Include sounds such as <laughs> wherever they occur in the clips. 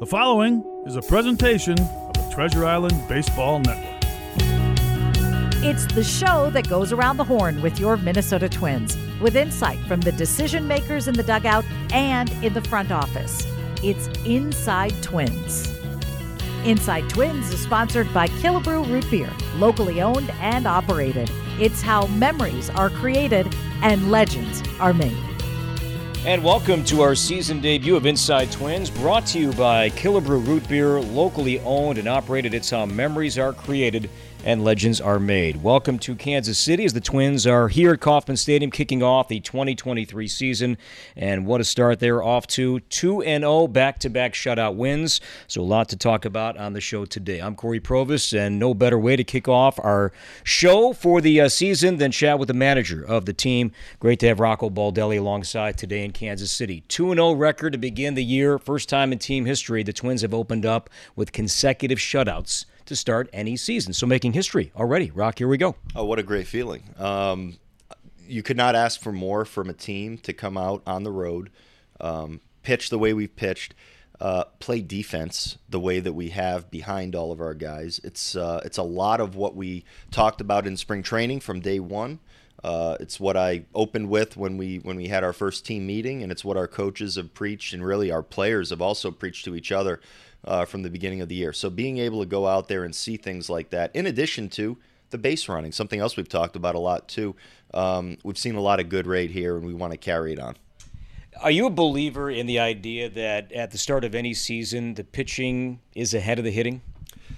The following is a presentation of the Treasure Island Baseball Network. It's the show that goes around the horn with your Minnesota Twins, with insight from the decision makers in the dugout and in the front office. It's Inside Twins. Inside Twins is sponsored by Killebrew Root Beer, locally owned and operated. It's how memories are created and legends are made. And welcome to our season debut of Inside Twins, brought to you by Killebrew Root Beer, locally owned and operated. It's how memories are created and legends are made. Welcome to Kansas City as the Twins are here at Kauffman Stadium kicking off the 2023 season. And what a start they're off to 2 0 back to back shutout wins. So, a lot to talk about on the show today. I'm Cory Provus, and no better way to kick off our show for the uh, season than chat with the manager of the team. Great to have Rocco Baldelli alongside today in Kansas City. 2 0 record to begin the year. First time in team history the Twins have opened up with consecutive shutouts to start any season. So making history already. Rock, here we go. Oh, what a great feeling. Um, you could not ask for more from a team to come out on the road, um, pitch the way we've pitched, uh, play defense the way that we have behind all of our guys. It's uh, it's a lot of what we talked about in spring training from day one. Uh, it's what I opened with when we when we had our first team meeting, and it's what our coaches have preached, and really our players have also preached to each other uh, from the beginning of the year. So being able to go out there and see things like that, in addition to the base running, something else we've talked about a lot too. Um, we've seen a lot of good rate here, and we want to carry it on. Are you a believer in the idea that at the start of any season, the pitching is ahead of the hitting?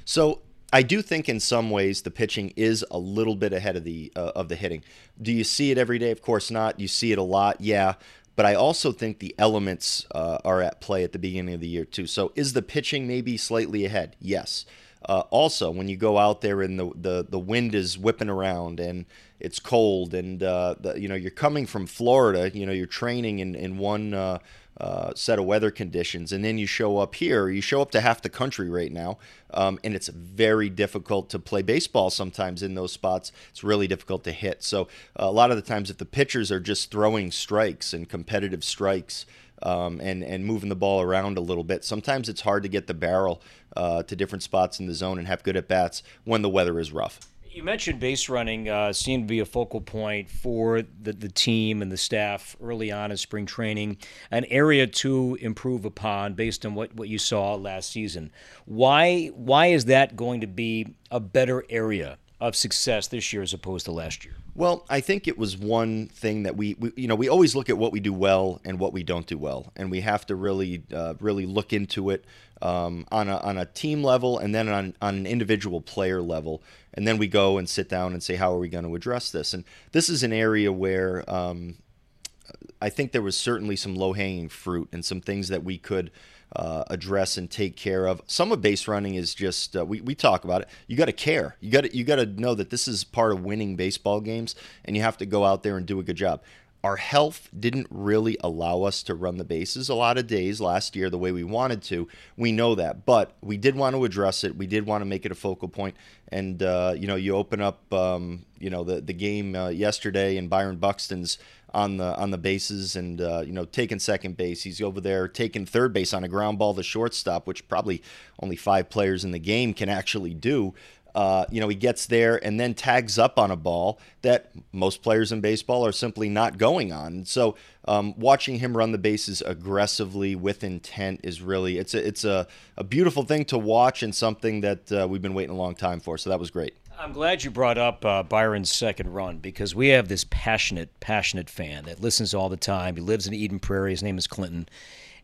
So I do think in some ways the pitching is a little bit ahead of the uh, of the hitting. Do you see it every day? Of course not. You see it a lot, yeah. But I also think the elements uh, are at play at the beginning of the year too. So is the pitching maybe slightly ahead? Yes. Uh, also, when you go out there and the, the, the wind is whipping around and it's cold and uh, the, you know you're coming from Florida, you know you're training in in one uh, set of weather conditions, and then you show up here. You show up to half the country right now, um, and it's very difficult to play baseball sometimes in those spots. It's really difficult to hit. So uh, a lot of the times, if the pitchers are just throwing strikes and competitive strikes. Um, and and moving the ball around a little bit. Sometimes it's hard to get the barrel uh, to different spots in the zone and have good at bats when the weather is rough. You mentioned base running uh, seemed to be a focal point for the, the team and the staff early on in spring training, an area to improve upon based on what, what you saw last season. Why why is that going to be a better area of success this year as opposed to last year? Well, I think it was one thing that we, we, you know, we always look at what we do well and what we don't do well, and we have to really, uh, really look into it um, on a on a team level and then on on an individual player level, and then we go and sit down and say how are we going to address this. And this is an area where um, I think there was certainly some low hanging fruit and some things that we could uh, address and take care of. Some of base running is just uh, we, we talk about it. You got to care. You got you got to know that this is part of winning baseball games, and you have to go out there and do a good job. Our health didn't really allow us to run the bases a lot of days last year the way we wanted to. We know that, but we did want to address it. We did want to make it a focal point. And uh, you know, you open up, um, you know, the the game uh, yesterday, and Byron Buxton's on the on the bases and uh, you know taking second base. He's over there taking third base on a ground ball to shortstop, which probably only five players in the game can actually do. Uh, you know, he gets there and then tags up on a ball that most players in baseball are simply not going on. So, um, watching him run the bases aggressively with intent is really it's a it's a, a beautiful thing to watch and something that uh, we've been waiting a long time for. So that was great. I'm glad you brought up uh, Byron's second run because we have this passionate, passionate fan that listens all the time. He lives in Eden Prairie. His name is Clinton.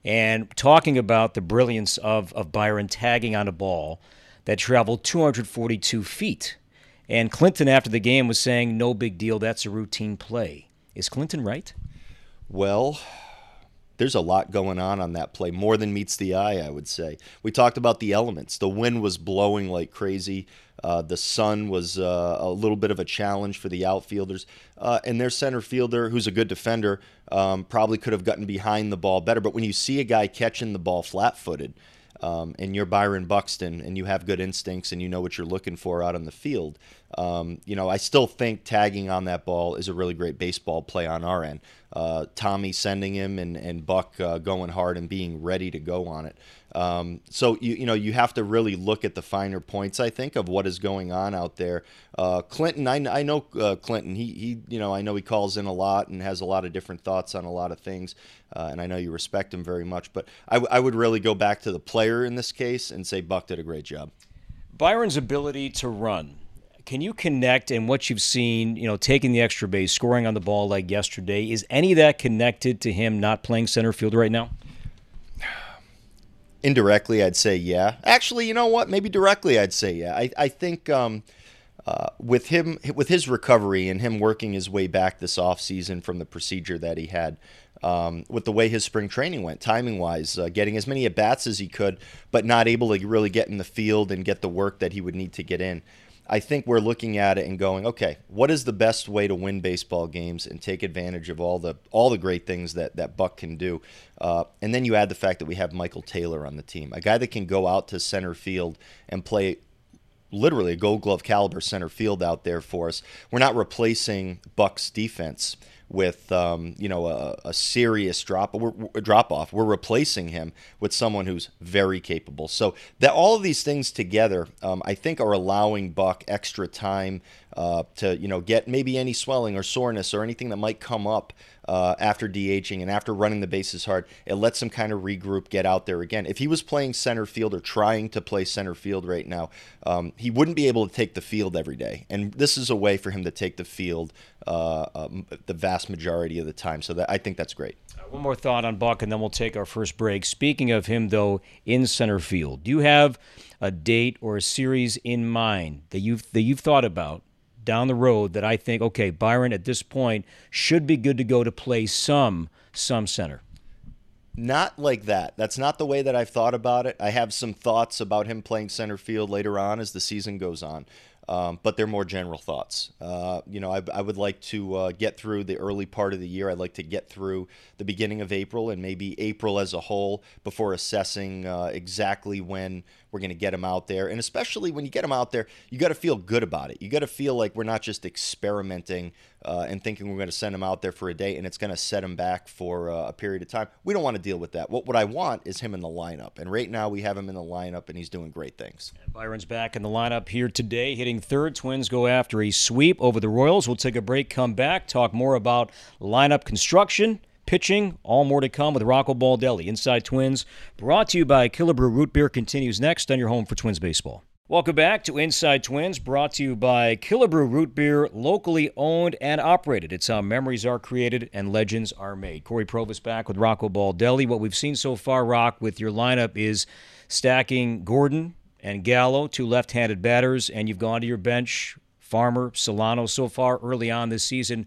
And talking about the brilliance of, of Byron tagging on a ball that traveled 242 feet. And Clinton, after the game, was saying, no big deal. That's a routine play. Is Clinton right? Well, there's a lot going on on that play, more than meets the eye, I would say. We talked about the elements. The wind was blowing like crazy. Uh, the sun was uh, a little bit of a challenge for the outfielders. Uh, and their center fielder, who's a good defender, um, probably could have gotten behind the ball better. But when you see a guy catching the ball flat footed, um, and you're Byron Buxton and you have good instincts and you know what you're looking for out on the field, um, you know, I still think tagging on that ball is a really great baseball play on our end. Uh, Tommy sending him and, and Buck uh, going hard and being ready to go on it. Um, so you you know you have to really look at the finer points. I think of what is going on out there. Uh, Clinton, I, I know uh, Clinton. He he you know I know he calls in a lot and has a lot of different thoughts on a lot of things. Uh, and I know you respect him very much. But I, w- I would really go back to the player in this case and say Buck did a great job. Byron's ability to run. Can you connect in what you've seen, you know, taking the extra base, scoring on the ball like yesterday? Is any of that connected to him not playing center field right now? Indirectly, I'd say yeah. Actually, you know what? Maybe directly, I'd say yeah. I, I think um, uh, with him, with his recovery and him working his way back this offseason from the procedure that he had, um, with the way his spring training went, timing wise, uh, getting as many at bats as he could, but not able to really get in the field and get the work that he would need to get in. I think we're looking at it and going, okay, what is the best way to win baseball games and take advantage of all the all the great things that that Buck can do? Uh, and then you add the fact that we have Michael Taylor on the team, a guy that can go out to center field and play literally a Gold Glove caliber center field out there for us. We're not replacing Buck's defense with um, you know a, a serious drop a drop off. We're replacing him with someone who's very capable. So that all of these things together, um, I think, are allowing Buck extra time uh, to you know get maybe any swelling or soreness or anything that might come up uh, after DHing and after running the bases hard. It lets him kind of regroup, get out there again. If he was playing center field or trying to play center field right now, um, he wouldn't be able to take the field every day. And this is a way for him to take the field uh, um, the vast majority of the time. So that I think that's great. Uh, one more thought on Buck, and then we'll take our first break. Speaking of him, though, in center field, do you have a date or a series in mind that you've that you've thought about down the road that I think, okay, Byron at this point should be good to go to play some some center. Not like that. That's not the way that I've thought about it. I have some thoughts about him playing center field later on as the season goes on. Um, but they're more general thoughts. Uh, you know, I, I, would like to uh, get through the early part of the year. I'd like to get through the beginning of April and maybe April as a whole before assessing uh, exactly when we're going to get them out there. And especially when you get them out there, you got to feel good about it. You got to feel like we're not just experimenting uh, and thinking we're going to send them out there for a day and it's going to set them back for uh, a period of time. We don't want to deal with that. What, what I want is him in the lineup. And right now we have him in the lineup and he's doing great things. And Byron's back in the lineup here today, hitting third. Twins go after a sweep over the Royals. We'll take a break, come back, talk more about lineup construction pitching. All more to come with Rocco Baldelli. Inside Twins, brought to you by Killebrew Root Beer, continues next on your home for Twins baseball. Welcome back to Inside Twins, brought to you by Killebrew Root Beer, locally owned and operated. It's how memories are created and legends are made. Cory Provus back with Rocco Baldelli. What we've seen so far, Rock, with your lineup is stacking Gordon and Gallo, two left-handed batters, and you've gone to your bench, Farmer, Solano, so far early on this season.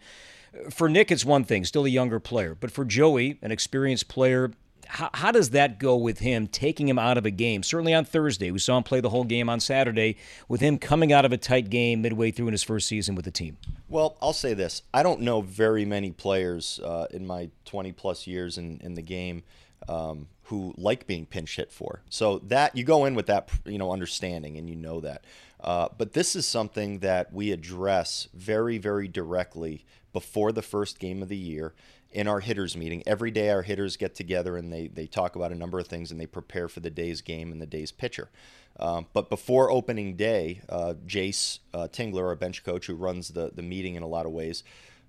For Nick, it's one thing, still a younger player. But for Joey, an experienced player, how, how, does that go with him taking him out of a game? Certainly on Thursday, we saw him play the whole game on Saturday, with him coming out of a tight game midway through in his first season with the team. Well, I'll say this: I don't know very many players uh, in my 20 plus years in, in the game um, who like being pinch hit for. So that you go in with that you know understanding, and you know that. Uh, but this is something that we address very, very directly before the first game of the year in our hitters meeting. Every day our hitters get together and they, they talk about a number of things and they prepare for the day's game and the day's pitcher. Um, but before opening day, uh, Jayce uh, Tingler, our bench coach who runs the, the meeting in a lot of ways,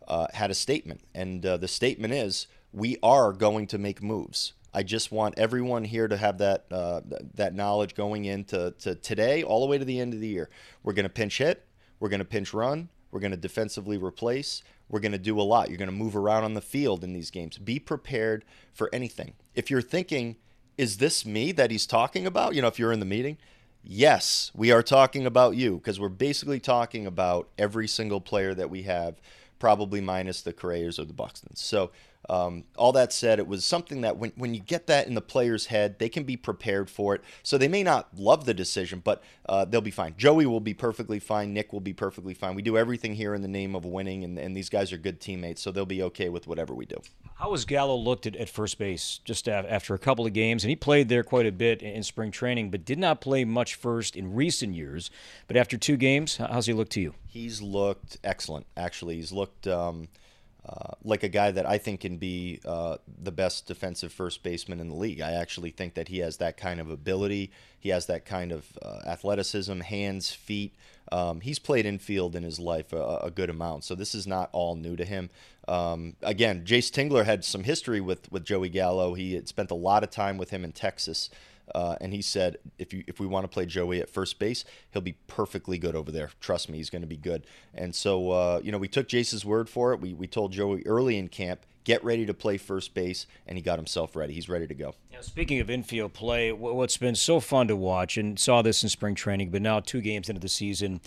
uh, had a statement. And uh, the statement is we are going to make moves. I just want everyone here to have that uh, that knowledge going into to today all the way to the end of the year. We're going to pinch hit, we're going to pinch run, we're going to defensively replace, we're going to do a lot. You're going to move around on the field in these games. Be prepared for anything. If you're thinking, is this me that he's talking about? You know, if you're in the meeting, yes, we are talking about you because we're basically talking about every single player that we have, probably minus the Correas or the Buxtons. So um, all that said, it was something that when, when you get that in the player's head, they can be prepared for it. So they may not love the decision, but uh, they'll be fine. Joey will be perfectly fine. Nick will be perfectly fine. We do everything here in the name of winning, and, and these guys are good teammates, so they'll be okay with whatever we do. How was Gallo looked at, at first base just after a couple of games? And he played there quite a bit in spring training, but did not play much first in recent years. But after two games, how's he look to you? He's looked excellent, actually. He's looked. Um, uh, like a guy that I think can be uh, the best defensive first baseman in the league. I actually think that he has that kind of ability. He has that kind of uh, athleticism, hands, feet. Um, he's played infield in his life a, a, good amount, so this is not all new to him. Um, again, Jayce Tingler had some history with with Joey Gallo. He had spent a lot of time with him in Texas. Uh, and he said, if you if we want to play Joey at first base, he'll be perfectly good over there. Trust me, he's going to be good. And so, uh, you know, we took Jayce's word for it. We we told Joey early in camp, get ready to play first base, and he got himself ready. He's ready to go. Now, speaking of infield play, what's been so fun to watch, and saw this in spring training, but now two games into the season,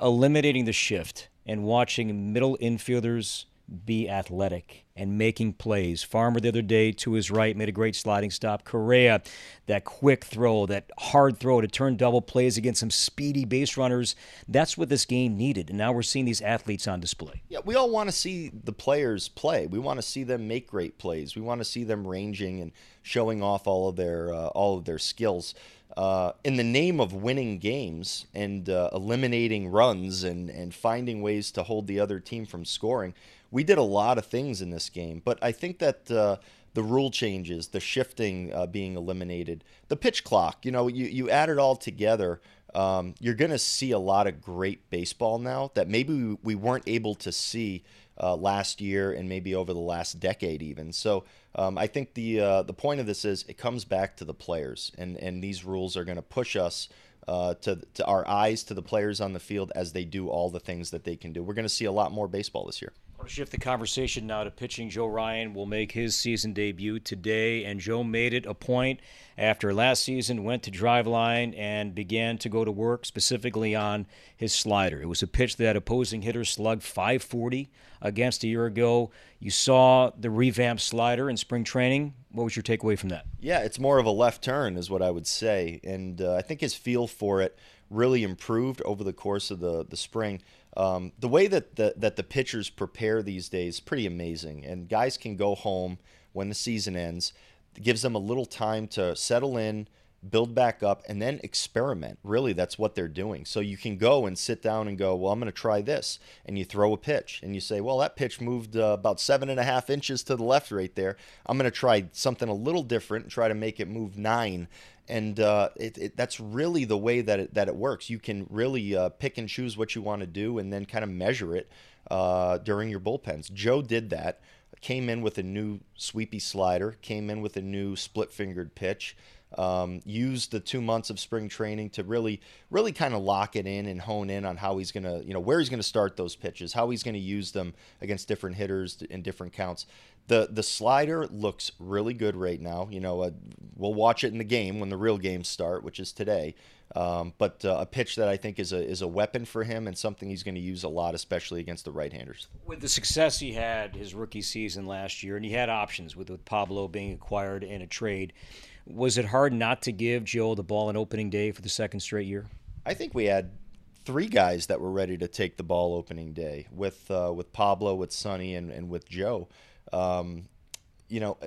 eliminating the shift and watching middle infielders be athletic and making plays. Farmer the other day to his right made a great sliding stop. Correa, that quick throw, that hard throw to turn double plays against some speedy base runners. That's what this game needed. And now we're seeing these athletes on display. Yeah, we all want to see the players play. We want to see them make great plays. We want to see them ranging and showing off all of their uh, all of their skills. Uh, in the name of winning games and uh, eliminating runs and, and finding ways to hold the other team from scoring, we did a lot of things in this game, but I think that uh, the rule changes, the shifting uh, being eliminated, the pitch clock, you know, you, you add it all together, um, you're going to see a lot of great baseball now that maybe we, we weren't able to see uh, last year and maybe over the last decade even. So um, I think the uh, the point of this is it comes back to the players, and and these rules are going to push us. Uh, to, to our eyes to the players on the field as they do all the things that they can do. We're going to see a lot more baseball this year. I want to shift the conversation now to pitching. Joe Ryan will make his season debut today, and Joe made it a point after last season, went to Driveline and began to go to work specifically on his slider. It was a pitch that opposing hitters slugged 540 against a year ago. You saw the revamped slider in spring training. What was your takeaway from that? Yeah, it's more of a left turn, is what I would say. And uh, I think his feel for it really improved over the course of the, the spring. Um, the way that the, that the pitchers prepare these days is pretty amazing. And guys can go home when the season ends. It gives them a little time to settle in, build back up, and then experiment. Really, that's what they're doing. So you can go and sit down and go, well, I'm going to try this. And you throw a pitch and you say, well, that pitch moved uh, about seven and a half inches to the left right there. I'm going to try something a little different and try to make it move nine and uh, it, it, that's really the way that it, that it works. You can really uh, pick and choose what you want to do, and then kind of measure it uh, during your bullpens. Joe did that. Came in with a new sweepy slider. Came in with a new split-fingered pitch. Um, used the two months of spring training to really, really kind of lock it in and hone in on how he's going to, you know, where he's going to start those pitches, how he's going to use them against different hitters in different counts the the slider looks really good right now. You know, uh, we'll watch it in the game when the real games start, which is today. Um, but uh, a pitch that I think is a is a weapon for him and something he's going to use a lot, especially against the right-handers. With the success he had his rookie season last year, and he had options with with Pablo being acquired in a trade, was it hard not to give Joe the ball on opening day for the second straight year? I think we had three guys that were ready to take the ball opening day with uh, with Pablo, with Sonny, and, and with Joe um, you know,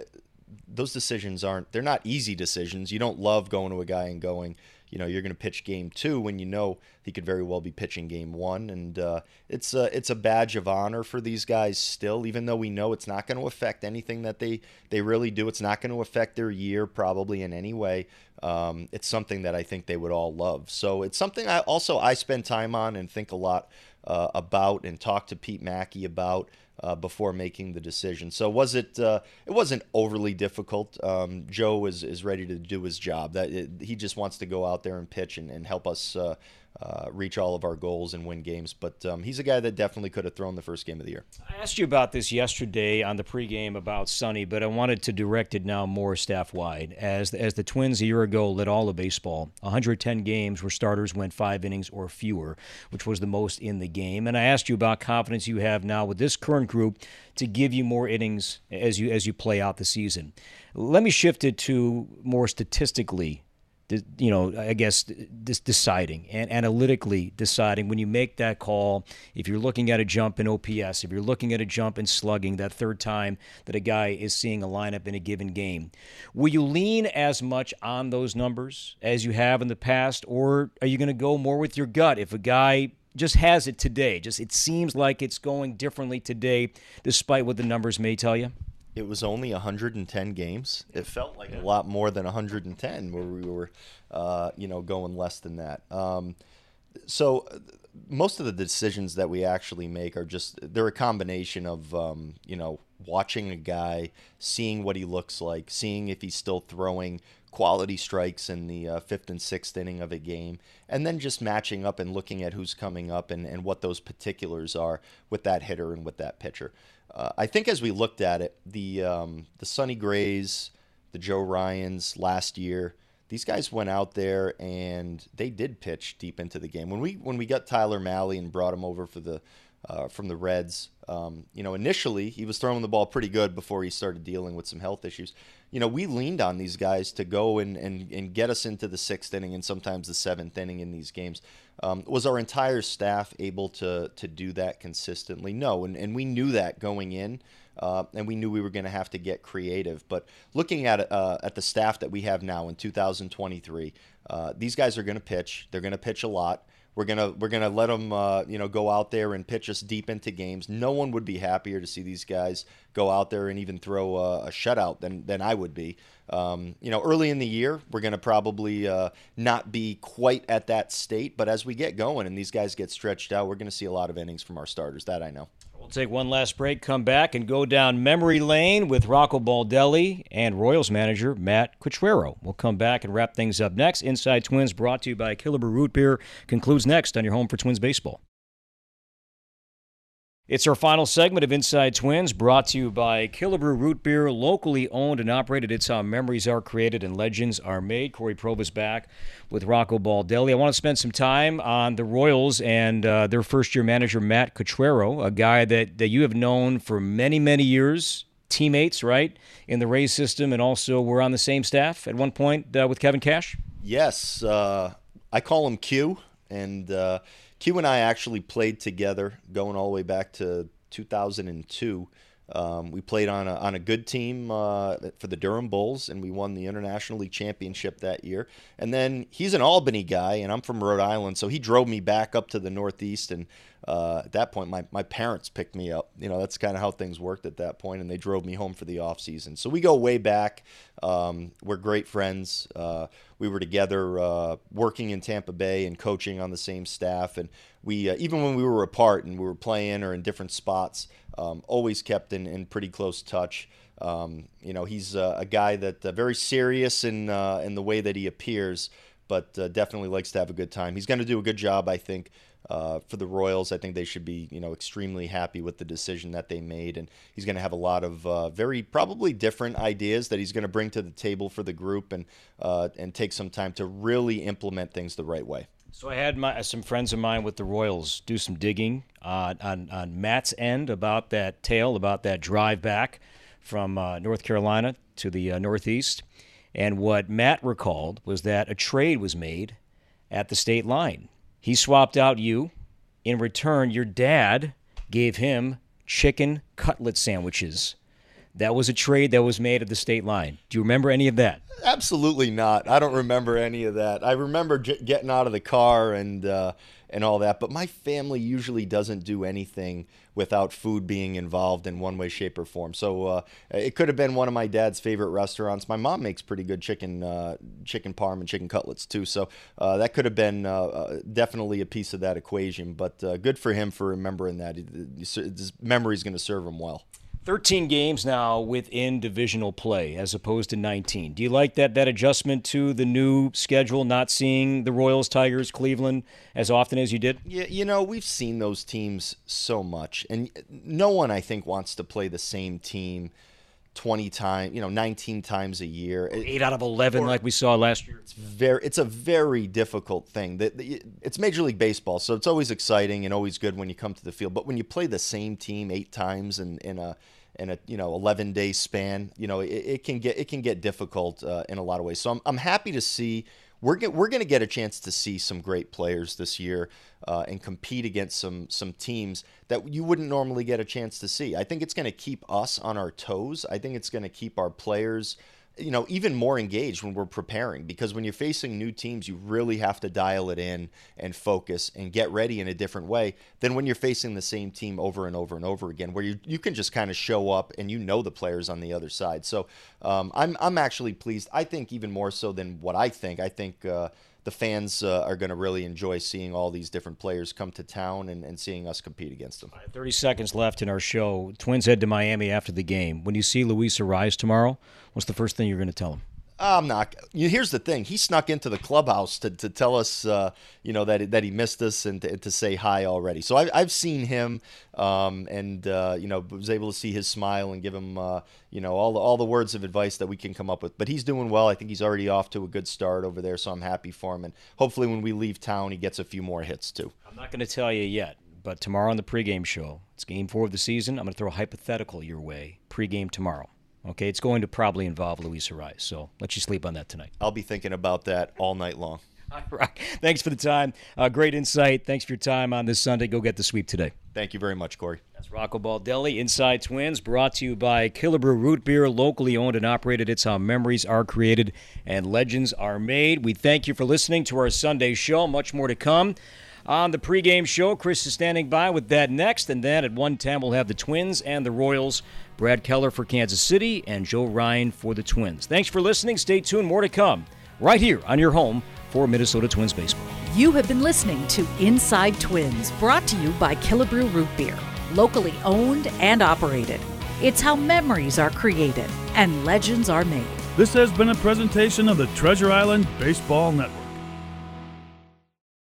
those decisions aren't, they're not easy decisions. You don't love going to a guy and going, you know, you're going to pitch game two when you know he could very well be pitching game one. And uh, it's, a, it's a badge of honor for these guys still, even though we know it's not going to affect anything that they, they really do. It's not going to affect their year probably in any way. Um, it's something that I think they would all love. So it's something I also I spend time on and think a lot uh, about and talk to Pete Maki about uh, before making the decision. So was it? Uh, it wasn't overly difficult. Um, Joe is is ready to do his job. That it, he just wants to go out there and pitch and, and help us uh, uh, reach all of our goals and win games. But um, he's a guy that definitely could have thrown the first game of the year. I asked you about this yesterday on the pregame about Sonny, but I wanted to direct it now more staff wide. As as the Twins a year ago led all of baseball, 110 games where starters went five innings or fewer, which was the most in the game. And I asked you about confidence you have now with this current group to give you more innings as you as you play out the season. Let me shift it to more statistically you know, I guess this deciding and analytically deciding when you make that call, if you're looking at a jump in OPS, if you're looking at a jump in slugging, that third time that a guy is seeing a lineup in a given game, will you lean as much on those numbers as you have in the past, or are you going to go more with your gut? If a guy just has it today? Just it seems like it's going differently today, despite what the numbers may tell you. It was only 110 games. It felt like a lot more than 110, where we were, uh, you know, going less than that. Um, so most of the decisions that we actually make are just they're a combination of um, you know watching a guy, seeing what he looks like, seeing if he's still throwing quality strikes in the uh, fifth and sixth inning of a game, and then just matching up and looking at who's coming up and, and what those particulars are with that hitter and with that pitcher. Uh, I think as we looked at it, the um, the Sonny Grays, the Joe Ryans last year these guys went out there and they did pitch deep into the game. When we when we got Tyler Mahle and brought him over for the uh, from the Reds, um, you know, initially he was throwing the ball pretty good before he started dealing with some health issues. You know, we leaned on these guys to go and, and, and get us into the sixth inning and sometimes the seventh inning in these games. Um, was our entire staff able to to do that consistently? No, and, and we knew that going in. Uh, and we knew we were going to have to get creative. But looking at uh, at the staff that we have now in 2023, uh, these guys are going to pitch. They're going to pitch a lot. We're gonna we're gonna let them uh, you know go out there and pitch us deep into games. No one would be happier to see these guys go out there and even throw a, a shutout than than I would be. Um, you know, early in the year, we're gonna probably uh, not be quite at that state, but as we get going and these guys get stretched out, we're gonna see a lot of innings from our starters. That I know. Take one last break, come back, and go down memory lane with Rocco Baldelli and Royals manager Matt Quatraro. We'll come back and wrap things up next. Inside Twins, brought to you by Killebrew Root Beer, concludes next on your home for Twins baseball. It's our final segment of Inside Twins, brought to you by Killebrew Root Beer, locally owned and operated. It's how memories are created and legends are made. Cory Provus back with Rocco Baldelli. I want to spend some time on the Royals and uh, their first-year manager, Matt Quatraro, a guy that, that you have known for many, many years, teammates, right, in the Rays system, and also were on the same staff at one point uh, with Kevin Cash? Yes. Uh, I call him Q, and uh, Q and I actually played together going all the way back to 2002. Um, we played on a, on a good team uh, for the Durham Bulls, and we won the International League Championship that year. And then he's an Albany guy, and I'm from Rhode Island, so he drove me back up to the Northeast. And uh, at that point, my, my parents picked me up. You know, that's kind of how things worked at that point, and they drove me home for the off season. So we go way back. Um, we're great friends. Uh, we were together uh, working in Tampa Bay and coaching on the same staff. And we, uh, even when we were apart and we were playing or in different spots, um, always kept in, in pretty close touch. Um, you know, he's uh, a guy that uh, very serious in in the way that he appears, but uh, definitely likes to have a good time. He's going to do a good job, I think. Uh, for the Royals, I think they should be, you know, extremely happy with the decision that they made, and he's going to have a lot of uh, very probably different ideas that he's going to bring to the table for the group, and and take some time to really implement things the right way. So I had my, some friends of mine with the Royals do some digging uh, on on Matt's end about that tale, about that drive back from uh, North Carolina to the uh, Northeast, and what Matt recalled was that a trade was made at the state line. He swapped out you. In return, your dad gave him chicken cutlet sandwiches that was a trade that was made at the state line. Do you remember any of that? Absolutely not. I don't remember any of that. I remember j- getting out of the car and uh, and all that, but my family usually doesn't do anything without food being involved in one way, shape, or form. So uh, it could have been one of my dad's favorite restaurants. My mom makes pretty good chicken, uh, chicken parm and chicken cutlets too. So uh, that could have been uh, uh, definitely a piece of that equation. But uh, good for him for remembering that. His memory is going to serve him well. 13 games now within divisional play as opposed to 19. Do you like that that adjustment to the new schedule, not seeing the Royals, Tigers, Cleveland as often as you did? Yeah, you know, we've seen those teams so much, and no one I think wants to play the same team 20 times, you know, 19 times a year. 8 out of 11 or, like we saw last year. It's very it's a very difficult thing. That it's Major League Baseball, so it's always exciting and always good when you come to the field, but when you play the same team 8 times in in a in a you know 11 day span, you know, it, it can get it can get difficult uh, in a lot of ways. So I'm I'm happy to see we're get, we're going to get a chance to see some great players this year uh, and compete against some some teams that you wouldn't normally get a chance to see. I think it's going to keep us on our toes. I think it's going to keep our players you know, even more engaged when we're preparing because when you're facing new teams, you really have to dial it in and focus and get ready in a different way than when you're facing the same team over and over and over again, where you, you can just kind of show up and you know the players on the other side. So um, I'm, I'm actually pleased. I think even more so than what I think. I think. Uh, the fans uh, are going to really enjoy seeing all these different players come to town and, and seeing us compete against them. 30 seconds left in our show. Twins head to Miami after the game. When you see Luis Arraez tomorrow, what's the first thing you're going to tell him? I'm not. Here's the thing: he snuck into the clubhouse to, to tell us, uh, you know, that that he missed us and to, to say hi already. So I've, I've seen him, um, and uh, you know, was able to see his smile and give him, uh, you know, all the all the words of advice that we can come up with. But he's doing well. I think he's already off to a good start over there. So I'm happy for him, and hopefully when we leave town, he gets a few more hits too. I'm not going to tell you yet, but tomorrow on the pregame show, it's Game Four of the season. I'm going to throw a hypothetical your way. Pregame tomorrow. Okay, it's going to probably involve Luis Arraez, so let you sleep on that tonight. I'll be thinking about that all night long. <laughs> All right. Thanks for the time. Uh, great insight. Thanks for your time on this Sunday. Go get the sweep today. Thank you very much, Cory. That's Rocco Baldelli, Inside Twins, brought to you by Killebrew Root Beer, locally owned and operated. It's how memories are created and legends are made. We thank you for listening to our Sunday show. Much more to come on the pregame show. Chris is standing by with that next, and then at 110 we'll have the Twins and the Royals. Brad Keller for Kansas City and Joe Ryan for the Twins. Thanks for listening. Stay tuned. More to come right here on your home for Minnesota Twins baseball. You have been listening to Inside Twins, brought to you by Killebrew Root Beer, locally owned and operated. It's how memories are created and legends are made. This has been a presentation of the Treasure Island Baseball Network.